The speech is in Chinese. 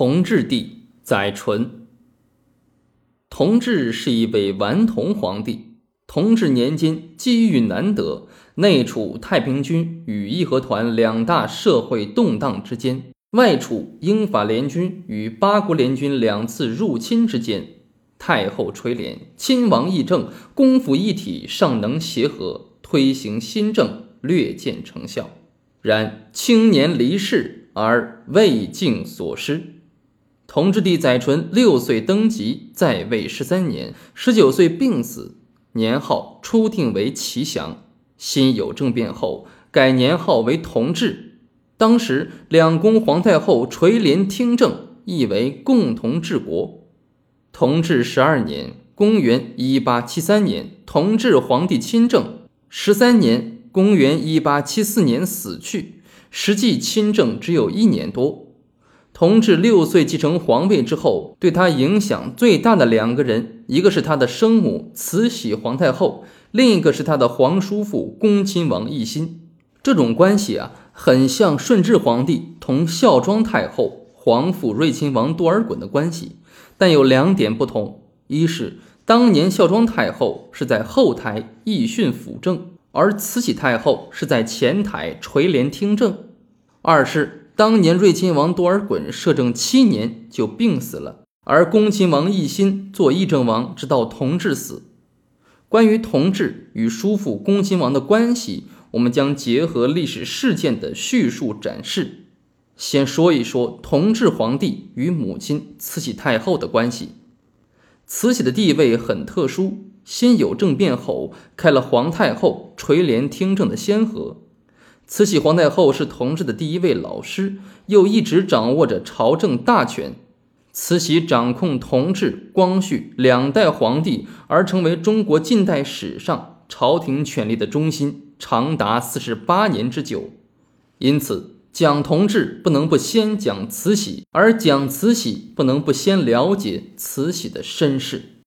同治帝载淳。同治是一位顽童皇帝。同治年间，机遇难得，内处太平军与义和团两大社会动荡之间，外处英法联军与八国联军两次入侵之间。太后垂帘，亲王议政，公府一体，尚能协和，推行新政，略见成效。然青年离世而未尽所失。同治帝载淳六岁登基，在位十三年，十九岁病死，年号初定为祺祥。辛酉政变后，改年号为同治。当时两宫皇太后垂帘听政，意为共同治国。同治十二年（公元一八七三年），同治皇帝亲政。十三年（公元一八七四年）死去，实际亲政只有一年多。同治六岁继承皇位之后，对他影响最大的两个人，一个是他的生母慈禧皇太后，另一个是他的皇叔父恭亲王奕欣。这种关系啊，很像顺治皇帝同孝庄太后、皇父睿亲王多尔衮的关系，但有两点不同：一是当年孝庄太后是在后台议训辅政，而慈禧太后是在前台垂帘听政；二是。当年睿亲王多尔衮摄政七年就病死了，而恭亲王奕欣做议政王，直到同治死。关于同治与叔父恭亲王的关系，我们将结合历史事件的叙述展示。先说一说同治皇帝与母亲慈禧太后的关系。慈禧的地位很特殊，先有政变后开了皇太后垂帘听政的先河。慈禧皇太后是同治的第一位老师，又一直掌握着朝政大权。慈禧掌控同治、光绪两代皇帝，而成为中国近代史上朝廷权力的中心，长达四十八年之久。因此，讲同治不能不先讲慈禧，而讲慈禧不能不先了解慈禧的身世。